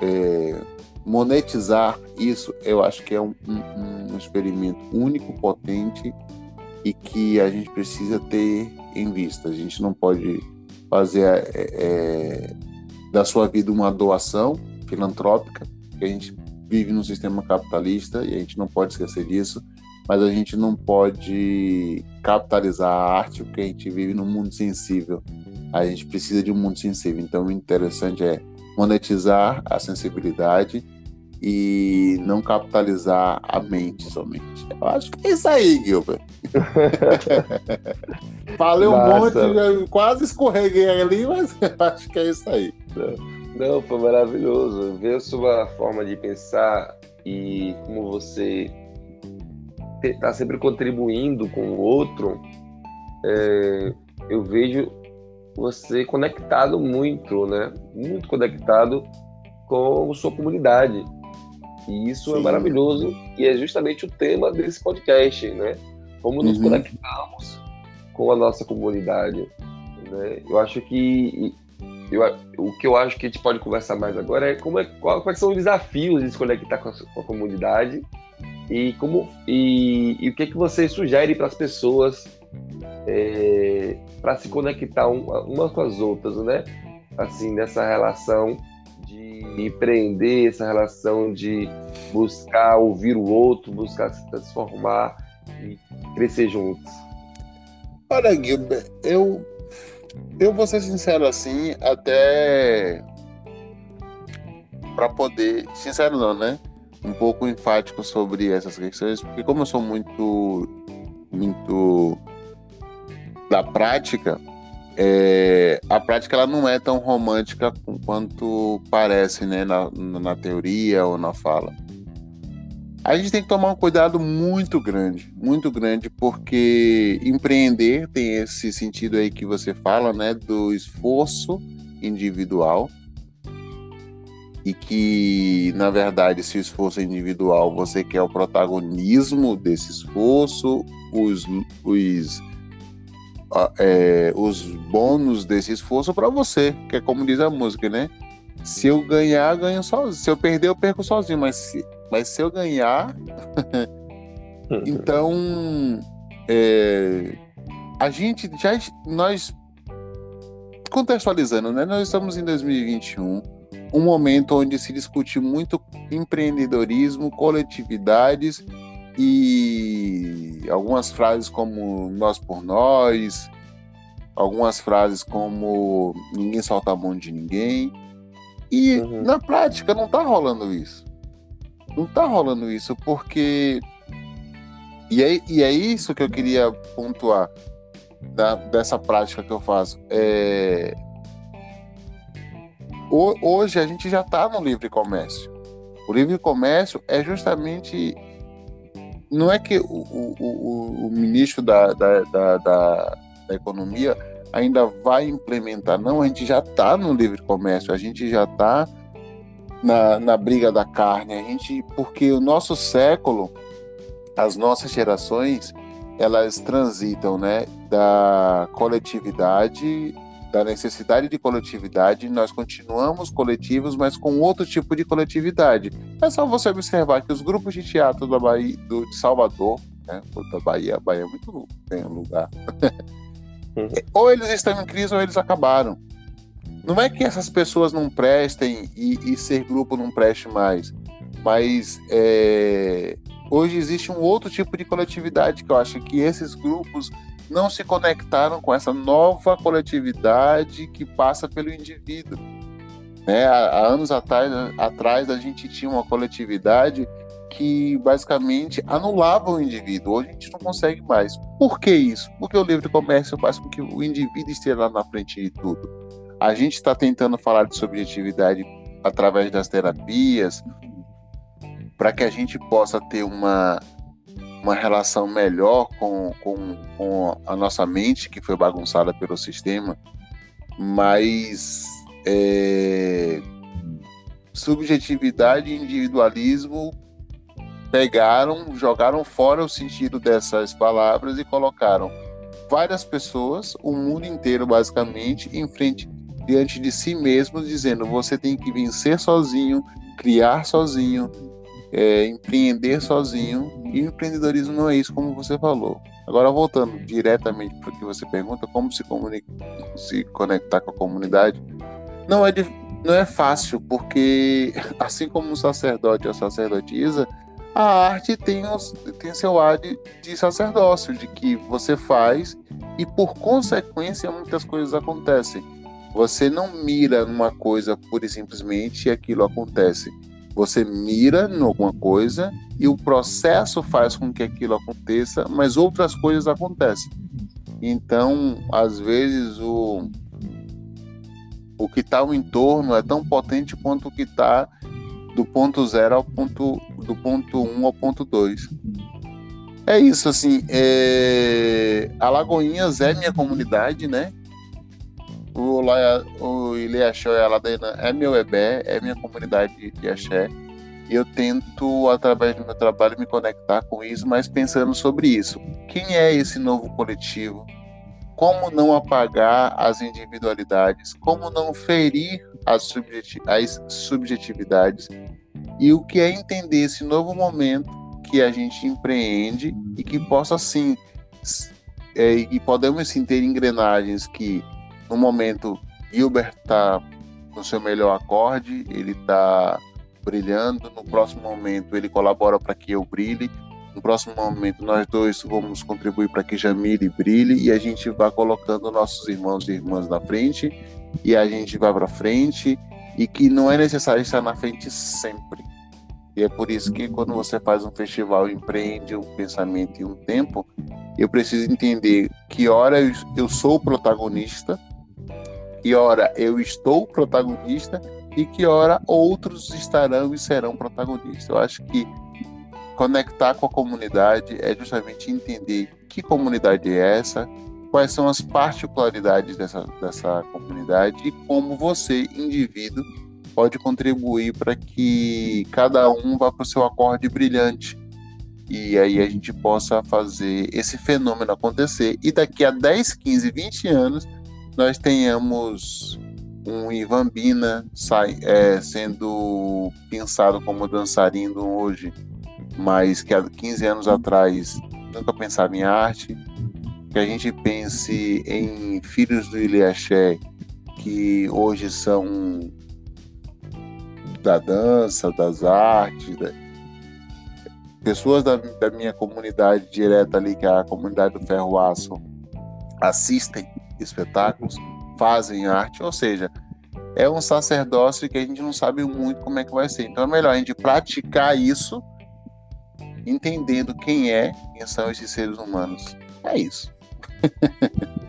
é, monetizar isso, eu acho que é um, um, um, experimento único, potente e que a gente precisa ter em vista. A gente não pode fazer é, é, da sua vida uma doação filantrópica, que a gente vive num sistema capitalista e a gente não pode esquecer disso, mas a gente não pode capitalizar a arte porque a gente vive num mundo sensível. A gente precisa de um mundo sensível. Então, o interessante é monetizar a sensibilidade e não capitalizar a mente somente. Eu acho que é isso aí, Gilbert. Falei um monte, quase escorreguei ali, mas acho que é isso aí. Não, foi maravilhoso. Ver a sua forma de pensar e como você está sempre contribuindo com o outro, é, eu vejo você conectado muito, né? Muito conectado com sua comunidade. E isso é Sim. é maravilhoso e é justamente o tema desse podcast, né? Como nos uhum. conectamos com a nossa comunidade. Né? Eu acho que eu, o que eu acho que a gente pode conversar mais agora é como é, qual, quais são os desafios de se conectar com a, com a comunidade e como e, e, o que é que você sugere para as pessoas é, para se conectar um, umas com as outras, né? Assim, nessa relação de empreender, essa relação de buscar ouvir o outro, buscar se transformar e crescer juntos. Olha, Gilbert, eu eu vou ser sincero assim, até para poder, sincero não, né? Um pouco enfático sobre essas questões, porque como eu sou muito muito da prática, é, a prática ela não é tão romântica quanto parece, né, na, na teoria ou na fala a gente tem que tomar um cuidado muito grande, muito grande, porque empreender tem esse sentido aí que você fala, né, do esforço individual e que, na verdade, se o esforço é individual, você quer o protagonismo desse esforço, os, os, é, os bônus desse esforço para você, que é como diz a música, né? Se eu ganhar, ganho sozinho. Se eu perder, eu perco sozinho. Mas se, mas se eu ganhar. então. É, a gente já. Nós. Contextualizando, né? Nós estamos em 2021, um momento onde se discute muito empreendedorismo, coletividades e algumas frases como nós por nós, algumas frases como ninguém solta a mão de ninguém. E uhum. na prática não tá rolando isso. Não tá rolando isso, porque. E é, e é isso que eu queria pontuar da, dessa prática que eu faço. É... Hoje a gente já está no livre comércio. O livre comércio é justamente. Não é que o, o, o, o ministro da, da, da, da, da Economia ainda vai implementar. Não, a gente já está no livre comércio, a gente já está na, na briga da carne. A gente, porque o nosso século, as nossas gerações, elas transitam, né, da coletividade, da necessidade de coletividade, nós continuamos coletivos, mas com outro tipo de coletividade. É só você observar que os grupos de teatro da Bahia, do, de Salvador, Né? Da Bahia, a Bahia é muito bem lugar. Uhum. ou eles estão em crise ou eles acabaram. Não é que essas pessoas não prestem e, e ser grupo não preste mais, mas é, hoje existe um outro tipo de coletividade que eu acho que esses grupos não se conectaram com essa nova coletividade que passa pelo indivíduo. Né? Há, há anos atrás, atrás a gente tinha uma coletividade que basicamente anulava o indivíduo. Hoje a gente não consegue mais. Por que isso? Porque o livre comércio faz com que o indivíduo esteja lá na frente de tudo. A gente está tentando falar de subjetividade através das terapias para que a gente possa ter uma, uma relação melhor com, com, com a nossa mente, que foi bagunçada pelo sistema, mas é, subjetividade e individualismo pegaram, jogaram fora o sentido dessas palavras e colocaram várias pessoas, o mundo inteiro basicamente, em frente diante de si mesmo, dizendo: você tem que vencer sozinho, criar sozinho, é, empreender sozinho. E empreendedorismo não é isso, como você falou. Agora, voltando diretamente para o que você pergunta, como se, se conectar com a comunidade, não é, não é fácil, porque assim como o sacerdote ou a sacerdotisa, a arte tem, os, tem seu ar de, de sacerdócio, de que você faz e por consequência muitas coisas acontecem. Você não mira numa coisa pura e simplesmente e aquilo acontece. Você mira em alguma coisa e o processo faz com que aquilo aconteça, mas outras coisas acontecem. Então, às vezes, o, o que está no entorno é tão potente quanto o que está do ponto zero ao ponto do ponto 1 um ao ponto 2. É isso, assim, é... Alagoinhas é minha comunidade, né? O, Laia, o Iliaxó e a Ladeina é meu ebé, é minha comunidade de axé. E eu tento, através do meu trabalho, me conectar com isso, mas pensando sobre isso. Quem é esse novo coletivo? Como não apagar as individualidades? Como não ferir as, subjeti as subjetividades? E o que é entender esse novo momento que a gente empreende e que possa, sim, é, e podemos sim ter engrenagens que no momento, Gilbert está no seu melhor acorde, ele está brilhando. No próximo momento, ele colabora para que eu brilhe. No próximo momento, nós dois vamos contribuir para que Jamile brilhe e a gente vai colocando nossos irmãos e irmãs na frente e a gente vai para frente e que não é necessário estar na frente sempre. E é por isso que quando você faz um festival, empreende um pensamento e um tempo, eu preciso entender que hora eu sou o protagonista que hora eu estou protagonista e que hora outros estarão e serão protagonistas. Eu acho que conectar com a comunidade é justamente entender que comunidade é essa, quais são as particularidades dessa, dessa comunidade e como você, indivíduo, pode contribuir para que cada um vá para o seu acorde brilhante. E aí a gente possa fazer esse fenômeno acontecer. E daqui a 10, 15, 20 anos, nós tenhamos um Ivan Bina sai, é, sendo pensado como dançarino hoje, mas que há 15 anos atrás nunca pensava em arte, que a gente pense em filhos do Iliaché, que hoje são da dança, das artes, da... pessoas da, da minha comunidade direta ali, que é a comunidade do Ferro Aço, assistem espetáculos, fazem arte, ou seja, é um sacerdócio que a gente não sabe muito como é que vai ser. Então é melhor a gente praticar isso, entendendo quem é, quem são esses seres humanos. É isso.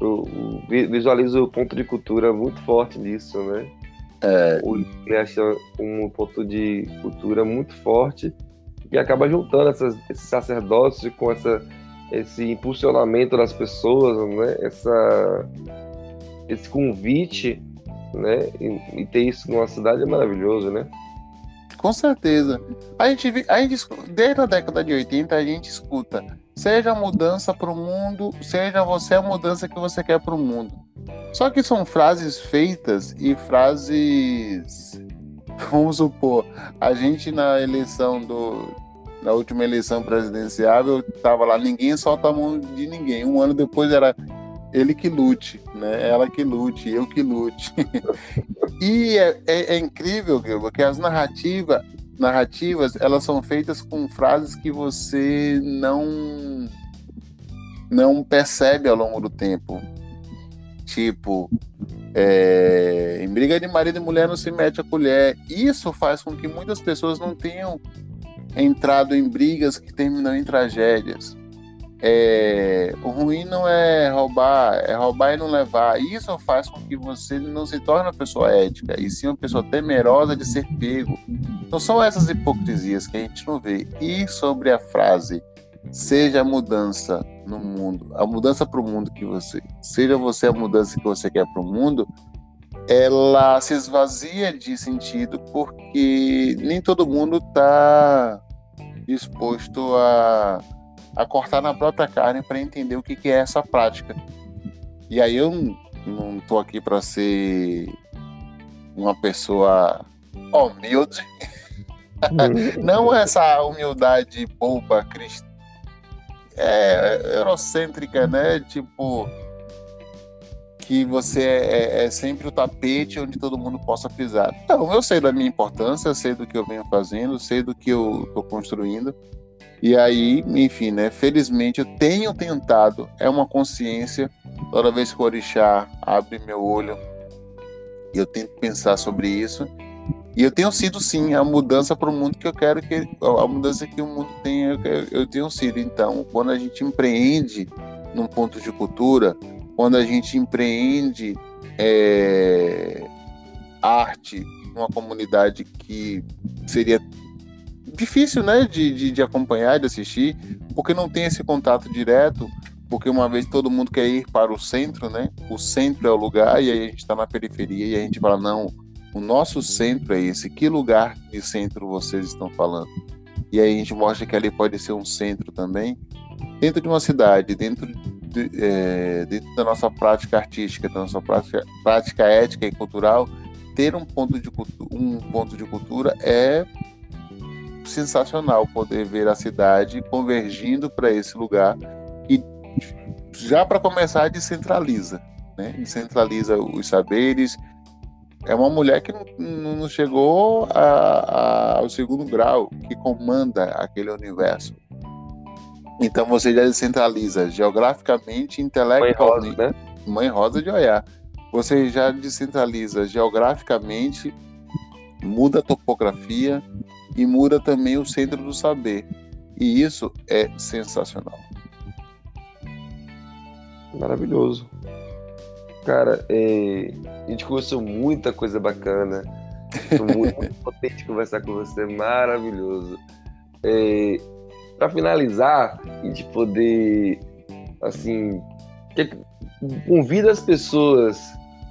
Eu visualizo o ponto de cultura muito forte nisso, né? É... Ele acha um ponto de cultura muito forte e acaba juntando essas, esse sacerdócio com essa esse impulsionamento das pessoas, né? Essa, esse convite, né? E, e, ter isso numa cidade é maravilhoso, né? Com certeza. A gente, a gente, desde a década de 80, a gente escuta: seja a mudança para o mundo, seja você a mudança que você quer para o mundo. Só que são frases feitas e frases. Vamos supor, a gente na eleição do, na última eleição presidencial, eu estava lá, ninguém solta a mão de ninguém. Um ano depois era ele que lute, né? Ela que lute, eu que lute. e é, é, é incrível, Gilba, que as narrativas, narrativas, elas são feitas com frases que você não não percebe ao longo do tempo. Tipo, é, em briga de marido e mulher não se mete a colher. Isso faz com que muitas pessoas não tenham entrado em brigas que terminam em tragédias. É, o ruim não é roubar, é roubar e não levar. Isso faz com que você não se torne uma pessoa ética, e sim uma pessoa temerosa de ser pego. Então são essas hipocrisias que a gente não vê. E sobre a frase, seja a mudança no mundo, a mudança para o mundo que você, seja você a mudança que você quer para o mundo, ela se esvazia de sentido porque nem todo mundo está disposto a, a cortar na própria carne para entender o que, que é essa prática. E aí eu não estou aqui para ser uma pessoa humilde, não essa humildade boba é, eurocêntrica, né? Tipo, que você é, é, sempre o tapete onde todo mundo possa pisar. Então, eu sei da minha importância, sei do que eu venho fazendo, sei do que eu estou construindo. E aí, enfim, né? Felizmente eu tenho tentado, é uma consciência, toda vez que o orixá abre meu olho, eu tento pensar sobre isso e eu tenho sido, sim, a mudança para o mundo que eu quero que a mudança que o mundo tenha, eu, eu tenho sido. Então, quando a gente empreende num ponto de cultura, quando a gente empreende é, arte numa comunidade que seria difícil, né, de, de, de acompanhar, de assistir, porque não tem esse contato direto, porque uma vez todo mundo quer ir para o centro, né? O centro é o lugar e aí a gente está na periferia e a gente fala não, o nosso centro é esse. Que lugar de centro vocês estão falando? E aí a gente mostra que ali pode ser um centro também, dentro de uma cidade, dentro, de, é, dentro da nossa prática artística, da nossa prática, prática ética e cultural, ter um ponto de, um ponto de cultura é sensacional poder ver a cidade convergindo para esse lugar e já para começar descentraliza, né? descentraliza os saberes, é uma mulher que não, não chegou a, a, ao segundo grau, que comanda aquele universo. Então você já descentraliza geograficamente, intelectualmente. Mãe Rosa, né? Mãe Rosa de Oiá. Você já descentraliza geograficamente, muda a topografia e muda também o centro do saber. E isso é sensacional. Maravilhoso. Cara, é, a gente conversou muita coisa bacana. Estou muito potente conversar com você, maravilhoso. É, Para finalizar, a gente poder, assim, convida as pessoas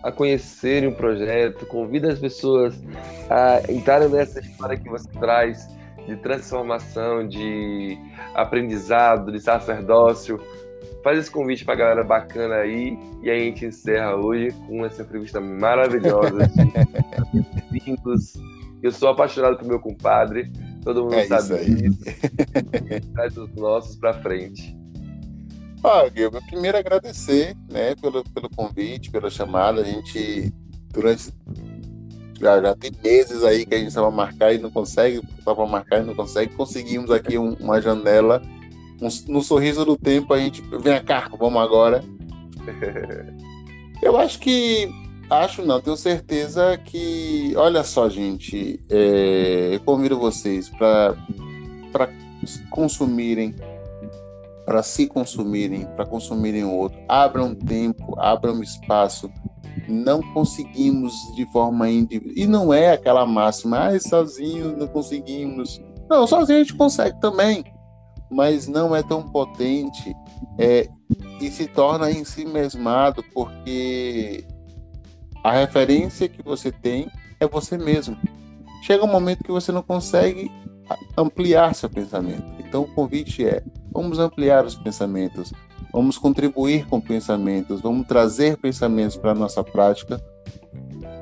a conhecerem o projeto, convida as pessoas a entrarem nessa história que você traz de transformação, de aprendizado, de sacerdócio faz esse convite pra galera bacana aí e aí a gente encerra hoje com essa entrevista maravilhosa. Eu sou apaixonado por meu compadre, todo mundo é sabe disso. Traz os nossos pra frente. Ah, Gilberto, primeiro agradecer né, pelo, pelo convite, pela chamada. A gente, durante. Já, já tem meses aí que a gente estava marcar e não consegue, estava marcar e não consegue. Conseguimos aqui um, uma janela no sorriso do tempo a gente vem cá, vamos agora. Eu acho que acho não, tenho certeza que olha só, gente, é, eu convido vocês para consumirem, para se consumirem, para consumirem o outro. Abram tempo, abram espaço. Não conseguimos de forma individual. E não é aquela máxima, ah, sozinho não conseguimos. Não, sozinho a gente consegue também mas não é tão potente é, e se torna em si mesmado porque a referência que você tem é você mesmo. Chega um momento que você não consegue ampliar seu pensamento. Então o convite é: vamos ampliar os pensamentos, vamos contribuir com pensamentos, vamos trazer pensamentos para a nossa prática.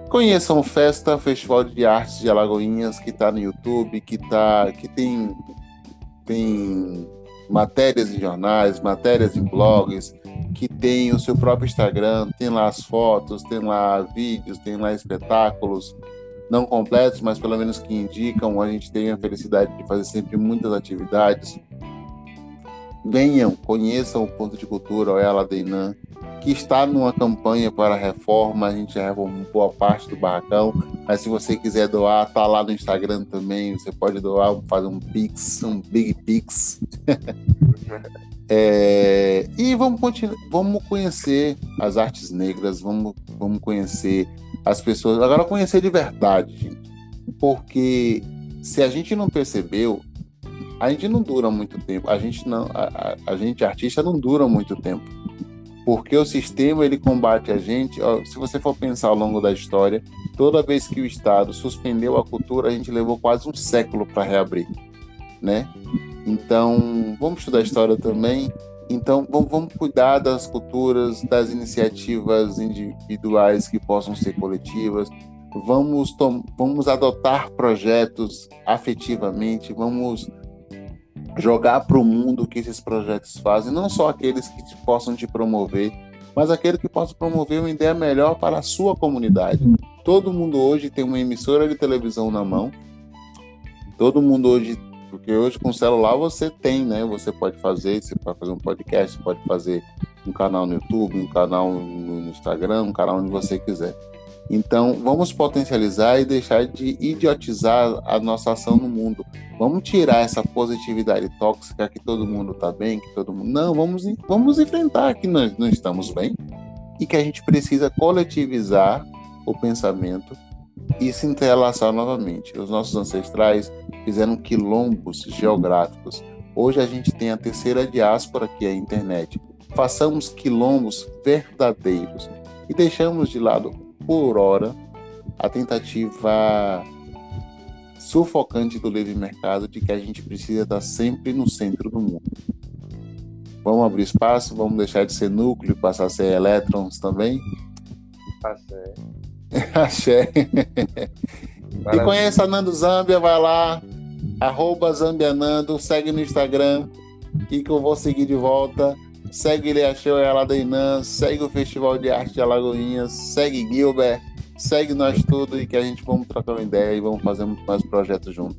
Conheçam Festa Festival de Artes de Alagoinhas, que está no YouTube, que, tá, que tem tem matérias em jornais, matérias em blogs, que tem o seu próprio Instagram, tem lá as fotos, tem lá vídeos, tem lá espetáculos, não completos, mas pelo menos que indicam. A gente tem a felicidade de fazer sempre muitas atividades. Venham, conheçam o Ponto de Cultura, o Ela Deinan, que está numa campanha para reforma. A gente já reformou boa parte do barracão, mas se você quiser doar, tá lá no Instagram também. Você pode doar, fazer um Pix, um Big Pix. é, e vamos, continuar, vamos conhecer as artes negras, vamos, vamos conhecer as pessoas. Agora, conhecer de verdade, gente. Porque se a gente não percebeu, a gente não dura muito tempo. A gente não, a, a, a gente artista não dura muito tempo porque o sistema ele combate a gente. Ó, se você for pensar ao longo da história, toda vez que o Estado suspendeu a cultura, a gente levou quase um século para reabrir, né? Então, vamos estudar história também. Então, vamos cuidar das culturas, das iniciativas individuais que possam ser coletivas. Vamos, vamos adotar projetos afetivamente, vamos jogar para o mundo o que esses projetos fazem, não só aqueles que te, possam te promover, mas aquele que possa promover uma ideia melhor para a sua comunidade. Todo mundo hoje tem uma emissora de televisão na mão. Todo mundo hoje, porque hoje com o celular você tem, né? Você pode fazer, você pode fazer um podcast, você pode fazer um canal no YouTube, um canal no Instagram, um canal onde você quiser. Então, vamos potencializar e deixar de idiotizar a nossa ação no mundo. Vamos tirar essa positividade tóxica que todo mundo está bem, que todo mundo. Não, vamos, vamos enfrentar que nós não estamos bem e que a gente precisa coletivizar o pensamento e se entrelaçar novamente. Os nossos ancestrais fizeram quilombos geográficos. Hoje a gente tem a terceira diáspora, que é a internet. Façamos quilombos verdadeiros e deixamos de lado por hora a tentativa sufocante do livre mercado de que a gente precisa estar sempre no centro do mundo. Vamos abrir espaço, vamos deixar de ser núcleo passar a ser elétrons também? Axé. E conheça a Nando Zambia, vai lá, arroba Zambianando, segue no Instagram e que eu vou seguir de volta. Segue Show e Aladeinã, segue o Festival de Arte de Alagoinhas, segue Gilbert, segue nós tudo e que a gente vamos trocar uma ideia e vamos fazer muito mais projetos juntos.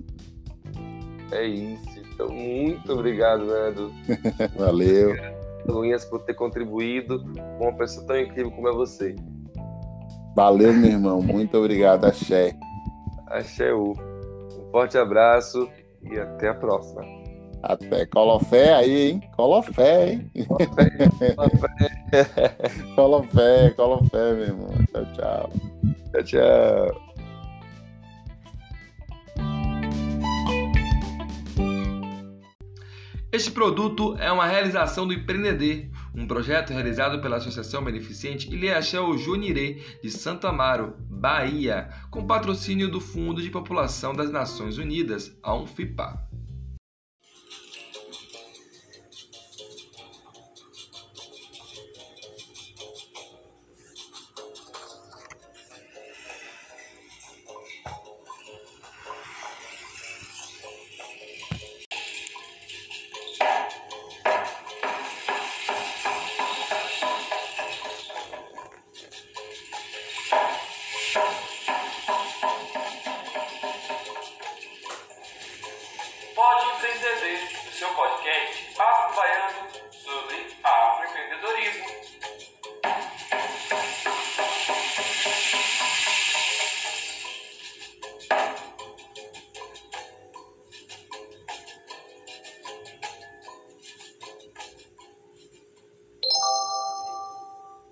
É isso. Então, muito obrigado, Nando. Valeu. Alagoinhas por ter contribuído com uma pessoa tão incrível como é você. Valeu, meu irmão. Muito obrigado. Axé. Axé U. Um forte abraço e até a próxima. Até colofé aí, hein? Colofé, hein? Colofé, colofé, meu irmão. Tchau, tchau. Tchau, tchau. Este produto é uma realização do Empreender, um projeto realizado pela Associação Beneficente Ilhéachel Junirê de Santo Amaro, Bahia, com patrocínio do Fundo de População das Nações Unidas, a UNFIPA.